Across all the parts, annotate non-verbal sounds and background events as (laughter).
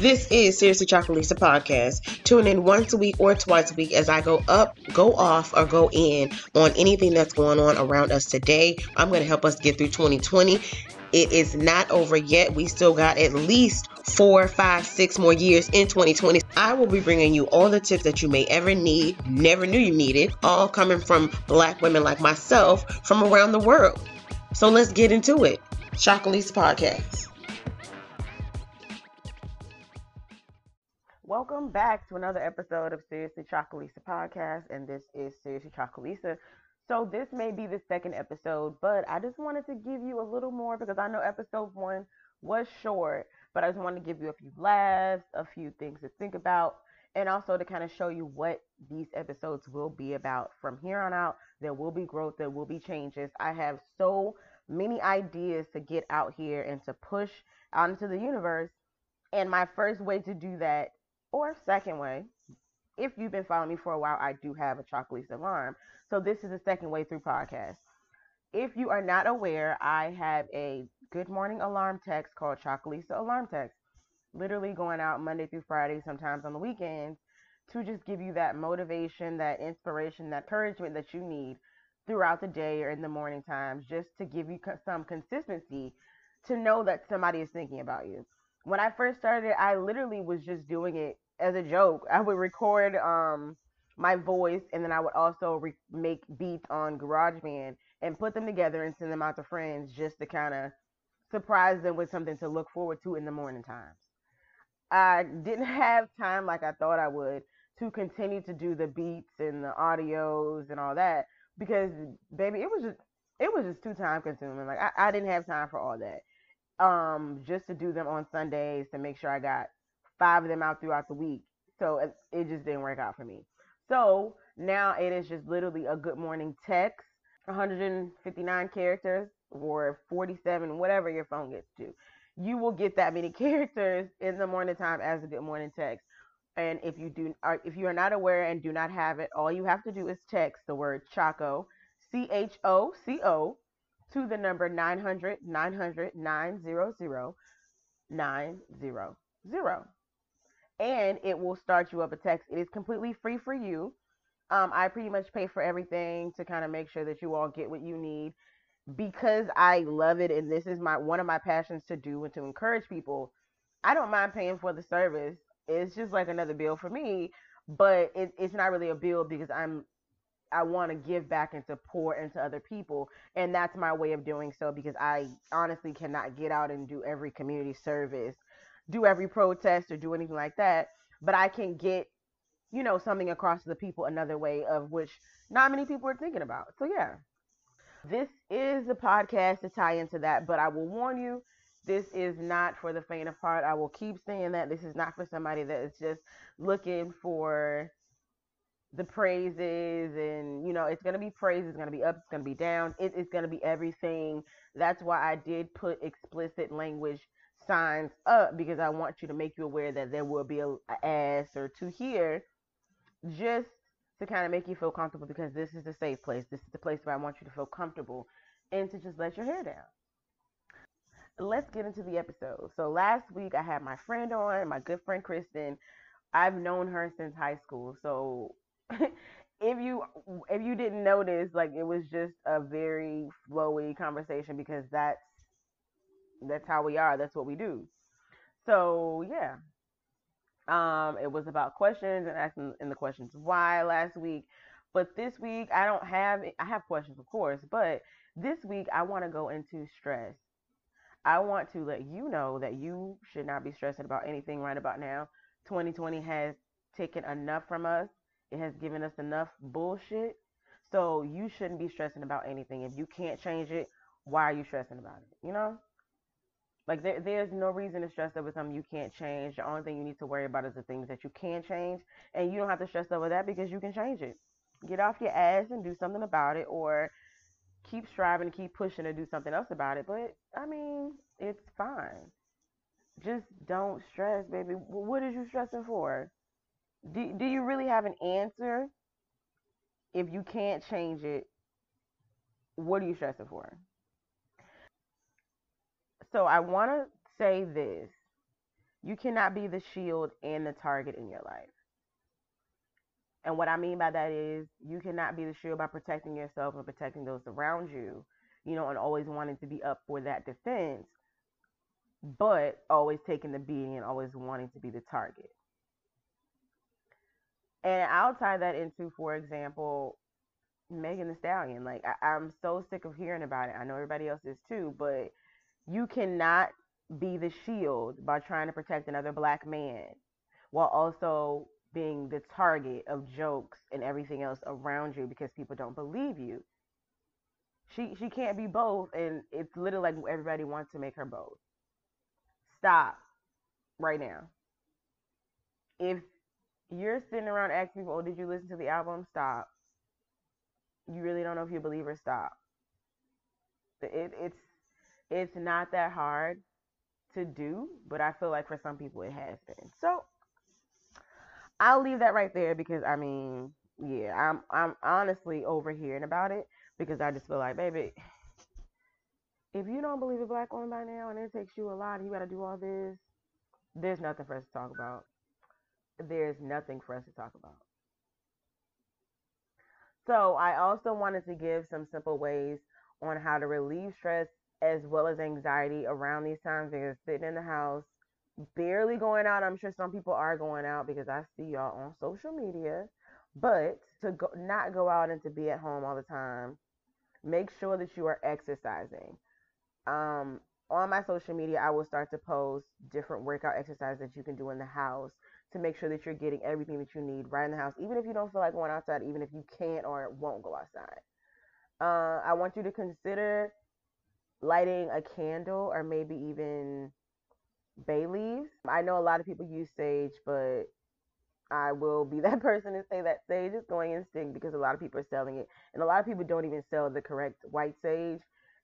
This is Seriously Chocolisa podcast. Tune in once a week or twice a week as I go up, go off, or go in on anything that's going on around us today. I'm going to help us get through 2020. It is not over yet. We still got at least four, five, six more years in 2020. I will be bringing you all the tips that you may ever need, never knew you needed, all coming from black women like myself from around the world. So let's get into it. Chocolisa podcast. Welcome back to another episode of Seriously Chocolisa podcast, and this is Seriously Chocolisa. So this may be the second episode, but I just wanted to give you a little more because I know episode one was short, but I just wanted to give you a few laughs, a few things to think about, and also to kind of show you what these episodes will be about. From here on out, there will be growth, there will be changes. I have so many ideas to get out here and to push out into the universe. And my first way to do that or second way, if you've been following me for a while, I do have a Chocolisa alarm. So this is the second way through podcast. If you are not aware, I have a good morning alarm text called Chocolisa Alarm Text. Literally going out Monday through Friday, sometimes on the weekends, to just give you that motivation, that inspiration, that encouragement that you need throughout the day or in the morning times, just to give you some consistency to know that somebody is thinking about you when I first started, I literally was just doing it as a joke. I would record um my voice and then I would also re- make beats on GarageBand and put them together and send them out to friends just to kind of surprise them with something to look forward to in the morning times. I didn't (laughs) have time like I thought I would to continue to do the beats and the audios and all that because baby, it was just it was just too time consuming. Like I, I didn't have time for all that um, just to do them on Sundays to make sure I got five of them out throughout the week. So it, it just didn't work out for me. So now it is just literally a good morning text, 159 characters or 47, whatever your phone gets to. You will get that many (laughs) characters in the morning time as a good morning text. And if you do, if you are not aware and do not have it, all you have to do is text the word Choco, C H O C O, to the number 900 900 900 900. And it will start you up a text. It is completely free for you. Um, I pretty much pay for everything to kind of make sure that you all get what you need because I love it and this is my one of my passions to do and to encourage people. I don't mind paying for the service. It's just like another bill for me, but it, it's not really a bill because I'm I want to give back and to pour into other people. And that's my way of doing so because I honestly cannot get out and do every community service, do every protest or do anything like that. But I can get, you know, something across to the people another way of which not many people are thinking about. So, yeah, this is a podcast to tie into that. But I will warn you, this is not for the faint of heart. I will keep saying that. This is not for somebody that is just looking for the praises and you know it's going to be praise it's going to be up it's going to be down it, it's going to be everything. That's why i did put explicit language signs up because i want you to make you aware that there will be a, a ass or two here just to kind of make you feel comfortable because this is a safe place. This is the place where i want you to feel comfortable and to just let your hair down. Let's get into the episode. So last week i had my friend on my good friend kristen. I've known her since high school. So (laughs) if you if you didn't notice, like it was just a very flowy conversation because that's that's how we are. That's what we do. So yeah. Um, it was about questions and asking in the questions why last week. But this week I don't have I have questions of course, but this week I want to go into stress. I want to let you know that you should not be stressing about anything right about now. 2020 has taken enough from us. It has given us enough bullshit. So you shouldn't be stressing about anything. If you can't change it, why are you stressing about it? You know? Like there, there's no reason to stress over something you can't change. The only thing you need to worry about is the things that you can change, and you don't have to stress over that because you can change it. Get off your ass and do something about it, or keep striving, keep pushing to do something else about it. But I mean, it's fine. Just don't stress, baby. What is you stressing for? Do, do you really have an answer? If you can't change it, what are you stressing for? So I want to say this. You cannot be the shield and the target in your life. And what I mean by that is you cannot be the shield by protecting yourself and protecting those around you, you know, and always wanting to be up for that defense, but always taking the beating and always wanting to be the target. And I'll tie that into, for example, Megan Thee Stallion. Like I, am so sick of hearing about it. I know everybody else is too, but you cannot be the shield by trying to protect another black man while also being the target of jokes and everything else around you because people don't believe you. She she can't be both and it's literally like everybody wants to make her both. Stop right now. If you're sitting around asking people, "Oh, did you listen to the album?" Stop. You really don't know if you believe or stop. It, it's it's not that hard to do, but I feel like for some people it has been. So I'll leave that right there because I mean, yeah, I'm I'm honestly overhearing about it because I just feel like, baby, if you don't believe a black woman by now and it takes you a lot, you got to do all this. There's nothing for us to talk about. There's nothing for us to talk about. So I also wanted to give some simple ways on how to relieve stress as well as anxiety around these times because sitting in the house barely going out. I'm sure some people are going out because I see y'all on social media. But to go, not go out and to be at home all the time, make sure that you are exercising. Um, on my social media, I will start to post different workout exercises that you can do in the house to make sure that you're getting everything that you need right in the house, even if you don't feel like going outside, even if you can't or won't go outside. Uh, I want you to consider lighting a candle or maybe even bay leaves. I know a lot of people use sage, but I will be (laughs) that person to say that sage is going instinct because a lot of people are selling it. And a lot of people don't even sell the correct white sage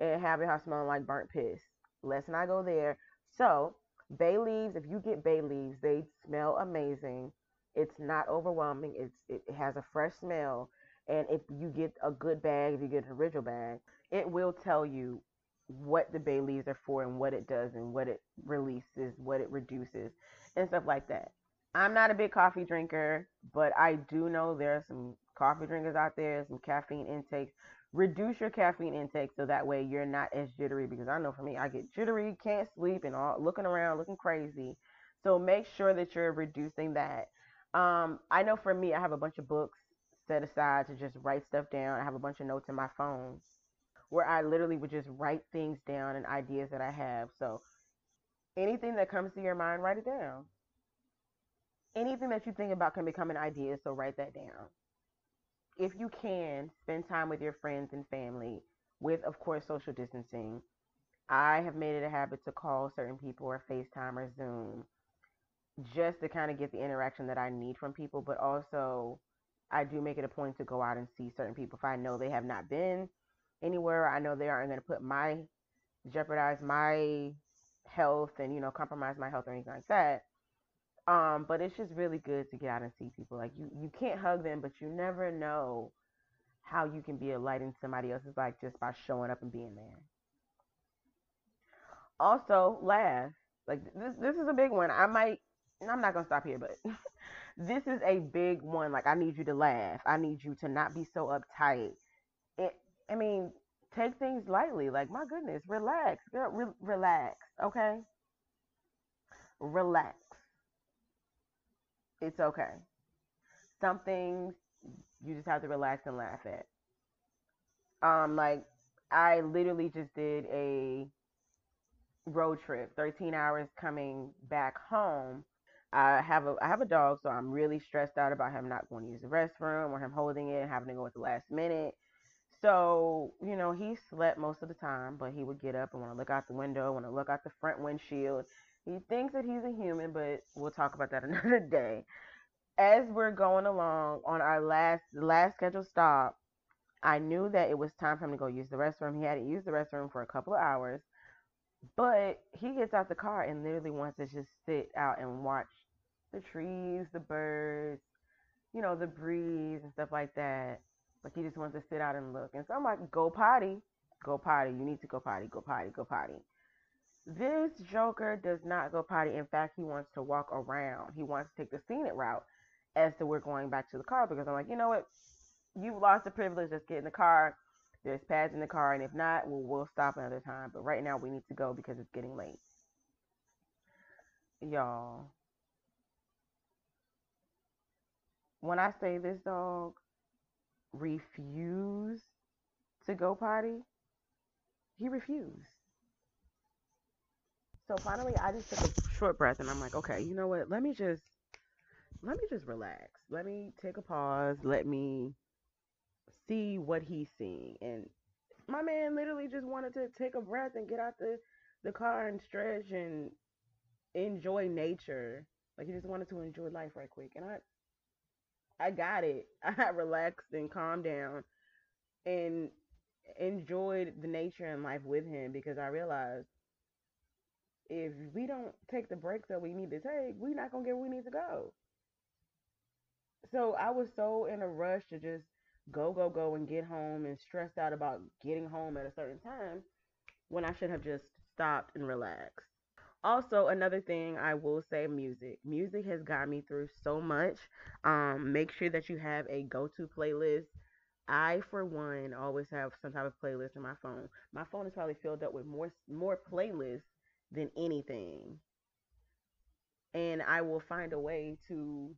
and have it how smelling like burnt piss. Let's not go there. So, bay leaves, if you get bay leaves, they smell amazing. It's not overwhelming. It's it has a fresh smell. And if you get a good bag, if you get an original bag, it will tell you what the bay leaves are for and what it does and what it releases, what it reduces, and stuff like that. I'm not a big coffee drinker, but I do know there are some coffee drinkers out there, some caffeine intakes. Reduce your caffeine intake so that way you're not as jittery because I know for me, I get jittery, can't sleep, and all looking around, looking crazy. So make sure that you're reducing that. Um, I know for me, I have a bunch of books set aside to just write stuff down. I have a bunch of notes in my phone where I literally would just write things down and ideas that I have. So anything that comes to your mind, write it down. Anything that you think about can become an idea, so write that down. If you can, spend time with your friends and family with, of course, social distancing. I have made it a habit to call certain people or FaceTime or Zoom just to kind of get the interaction that I need from people, but also I do make it a point to go out and see certain people if I know they have not been anywhere I know they aren't going to put my jeopardize my health and you know compromise my health or anything like that. Um, but it's just really good to get out and see people. Like you, you can't hug them, but you never know how you can be a light in somebody else's life just by showing up and being there. Also, laugh. Like this, this is a big one. I might. And I'm not gonna stop here, but (laughs) this is a big one. Like I need you to laugh. I need you to not be so uptight. It, I mean, take things lightly. Like, my goodness, relax, girl, re- relax, okay? Relax. It's okay. Some things you just have to relax and laugh at. Um, like I literally just did a road trip, 13 hours coming back home. I have a I have a dog, so I'm really stressed out about him not going to use the restroom or him holding it and having to go at the last minute. So, you know, he slept most of the time, but he would get up and want to look out the window, want to look out the front windshield. He thinks that he's a human, but we'll talk about that (laughs) another day. As we're going along on our last last scheduled stop, I knew that it was time for him to go use the restroom. He hadn't used the restroom for a couple of hours, but he gets out the car and literally wants to just sit out and watch the trees, the birds, you know, the breeze and stuff like that. Like he just wants to sit out and look. And so I'm like, go potty, go potty. You need to go potty, go potty, go potty. This Joker does not go potty. In fact, he wants to walk around. He wants to take the scenic route as to we're going back to the car because I'm like, you know what? You lost the privilege. Let's get in the car. There's pads in the car, and if not, we'll, we'll stop another time. But right now, we need to go because it's getting late. Y'all, when I say this dog refused to go potty, he refused. So finally, I just took a short breath and I'm like, okay, you know what? Let me just let me just relax. Let me take a pause. Let me see what he's seeing. And my man literally just wanted to take a breath and get out the the car and stretch and enjoy nature. Like he just wanted to enjoy life right quick. And I I got it. (laughs) I relaxed and calmed down and enjoyed the nature and life with him because I realized if we don't take the breaks that we need to take, we're not gonna get where we need to go. So I was so in a rush to just go, go, go and get home and stressed out about getting home at a certain time when I should have just stopped and relaxed. Also, another thing I will say music. Music has got me through so much. Um, make sure that you have a go to playlist. I, for one, always have some type of playlist in my phone. My phone is probably filled up with more more playlists than anything. And I will find a way to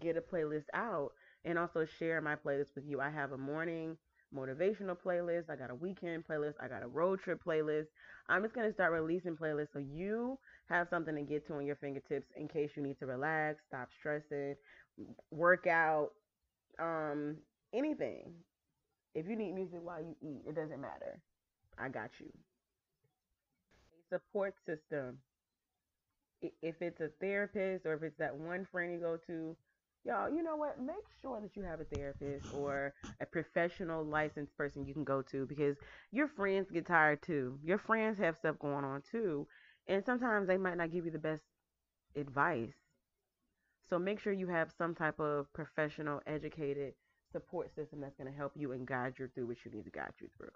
get a playlist out and also share my playlist with you. I have a morning motivational playlist, I got a weekend playlist, I got a road trip playlist. I'm just going to start releasing playlists so you have something to get to on your fingertips in case you need to relax, stop stressing, work out, um, anything. If you need music while you eat, it doesn't matter. I got you support system. If it's a therapist or if it's that one friend you go to, y'all, you know what? Make sure that you have a therapist or a professional licensed person you can go to because your friends get tired too. Your friends have stuff going on too. And sometimes they might not give you the best advice. So make sure you have some type of professional, educated support system that's going to help you and guide you through what you need to guide you through.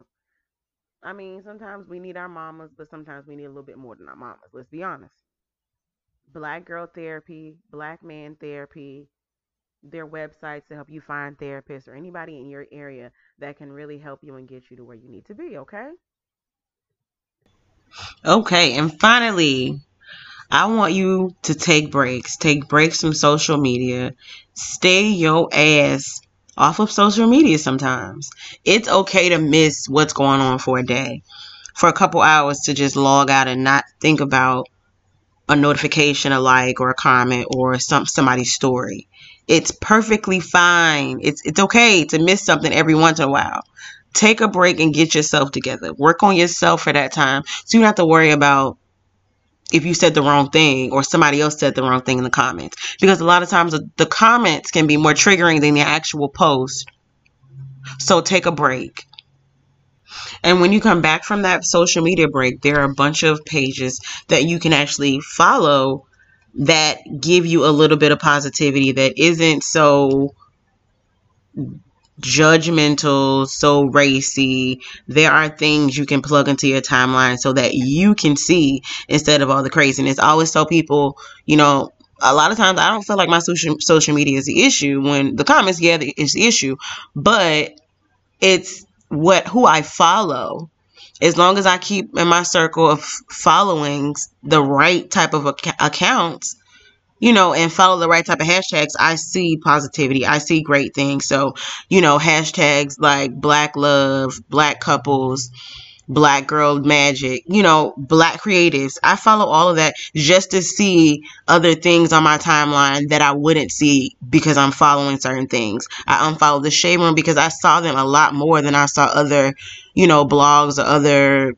I mean, sometimes we need our mamas, but sometimes we need a little bit more than our mamas. Let's be honest. Black girl therapy, black man therapy, their websites to help you find therapists or anybody in your area that can really help you and get you to where you need to be, okay? Okay, and finally, I want you to take breaks. Take breaks from social media. Stay your ass off of social media sometimes. It's okay to miss what's going on for a day, for a couple hours to just log out and not think about a notification, a like, or a comment, or some somebody's story. It's perfectly fine. It's it's okay to miss something every once in a while. Take a break and get yourself together. Work on yourself for that time, so you don't have to worry about if you said the wrong thing or somebody else said the wrong thing in the comments. Because a lot of times uh, the comments can be more triggering than the actual post. So take a break. And when you come back from that social media break, there are a bunch of pages that you can actually follow that give you a little bit of positivity that isn't so judgmental, so racy. There are things you can plug into your timeline so that you can see instead of all the craziness. I always tell people, you know, a lot of times I don't feel like my social social media is the issue when the comments, yeah, it's the issue, but it's what who I follow. As long as I keep in my circle of followings the right type of ac- accounts, you know, and follow the right type of hashtags, I see positivity. I see great things. So, you know, hashtags like black love, black couples, black girl magic, you know, black creatives. I follow all of that just to see other things on my timeline that I wouldn't see because I'm following certain things. I unfollow the shade room because I saw them a lot more than I saw other, you know, blogs or other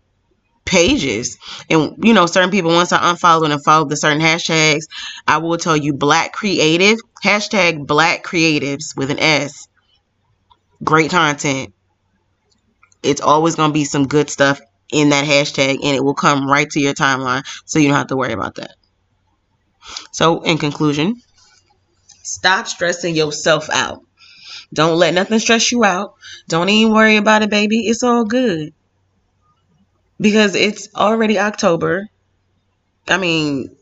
pages. And you know, certain people once I unfollow and follow the certain hashtags, I will tell you black creative, hashtag black creatives with an S. Great content. It's always gonna be some good stuff in that hashtag and it will come right to your timeline so you don't have to worry about that. So in conclusion, stop stressing yourself out. Don't let nothing stress you out. Don't even worry about it, baby. It's all good because it's already October. I mean,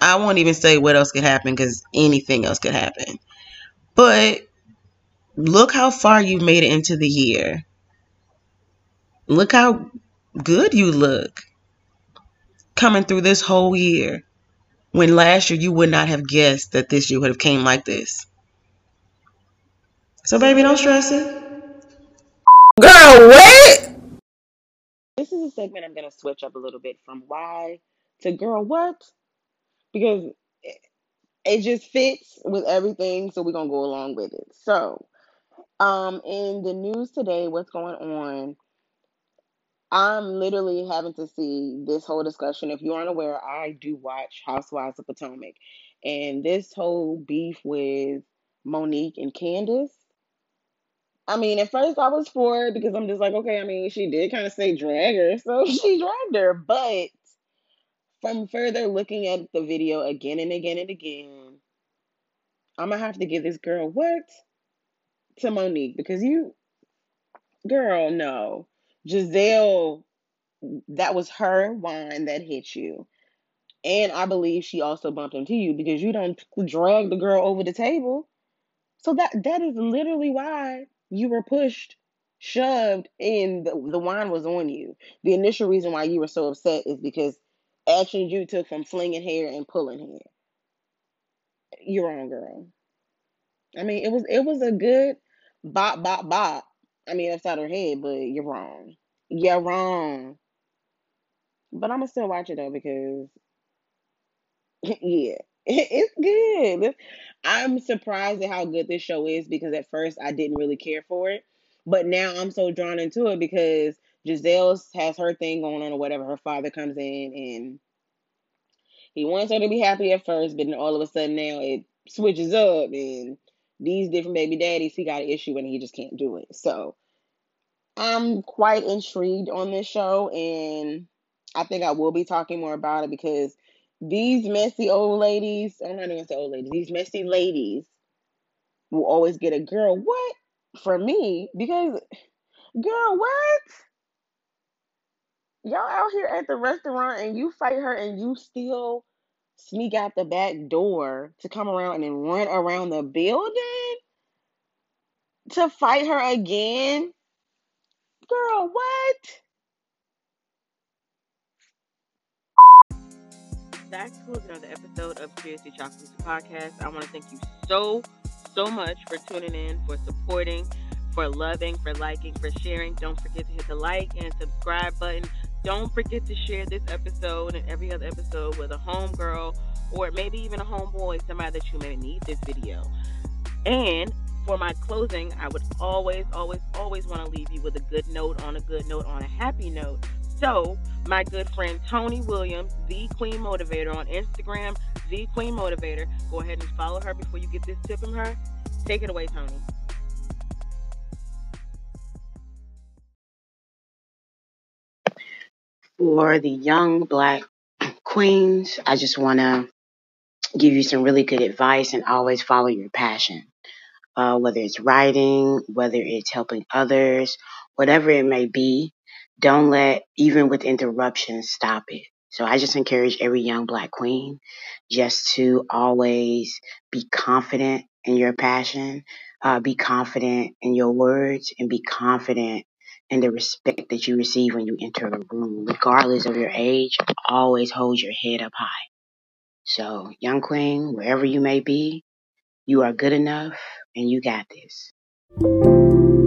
I won't even say what else could happen because anything else could happen. But look how far you've made it into the year. Look how good you look coming through this whole year. When last year you would not have guessed that this year would have came like this. So baby, don't stress it. Girl, what? This is a segment I'm gonna switch up a little bit from why to girl what? Because it, it just fits with everything, so we're gonna go along with it. So, um, in the news today, what's going on? I'm literally having to see this whole discussion. If you aren't aware, I do watch Housewives of Potomac, and this whole beef with Monique and Candiace. I mean, at first I was for it because I'm just like, okay, I mean, she did kind of say drag her, so (laughs) she dragged her. But from further looking at the video again and again and again, I'm gonna have to give this girl what to Monique because you, girl, no. Gizelle that was her wine that hit you. And I believe she also bumped into you because you don't drag the girl over the table. So that that is literally why you were pushed, shoved, and the, the wine was on you. The initial reason why you were so upset is because actions you took from flinging hair and pulling hair. You're wrong, girl. I mean, it was it was a good bop bop bop. I mean, upside her head, but you're wrong. You're wrong. But I'm gonna still watch it though because (laughs) yeah, (laughs) it's good. I'm surprised at how good this show is because at first I didn't really care for it, but now I'm so drawn into it because Gizelle has her thing going on or whatever. Her father comes in and he wants her to be happy at first, but then all of a sudden now it switches up and these different baby daddies, he got an issue and he just can't do it. So I'm quite intrigued on this show and I think I will be talking more about it because these messy old ladies, I'm not even say old ladies, these messy ladies will always get a girl, what? From me, because girl, what? Y'all out here at the restaurant and you fight her and you still sneak out the back door to come around and then run around the building to fight her again? Girl, what? That concludes another episode of Seriously Chocolisa Podcast. I want to thank you so, so much for tuning in, for supporting, for loving, for liking, for sharing. Don't forget to hit the like and subscribe button. Don't forget to share this episode and every other episode with a homegirl or maybe even a homeboy, somebody that you may need this video. And for my closing, I would always, always, always want to leave you with a good note on a good note on a happy note. So, my good friend Tony Williams, the Queen Motivator on Instagram, the Queen Motivator, go ahead and follow her before you get this tip from her. Take it away, Tony. For the young black queens, I just want to give you some really good advice and always follow your passion. Uh, whether it's writing, whether it's helping others, whatever it may be, don't let, even with interruptions, stop it. So I just encourage every young black queen just to always be confident in your passion, uh, be confident in your words, and be confident in the respect that you receive when you enter a room, regardless of your age. Always hold your head up high. So, young queen, wherever you may be, you are good enough and you got this.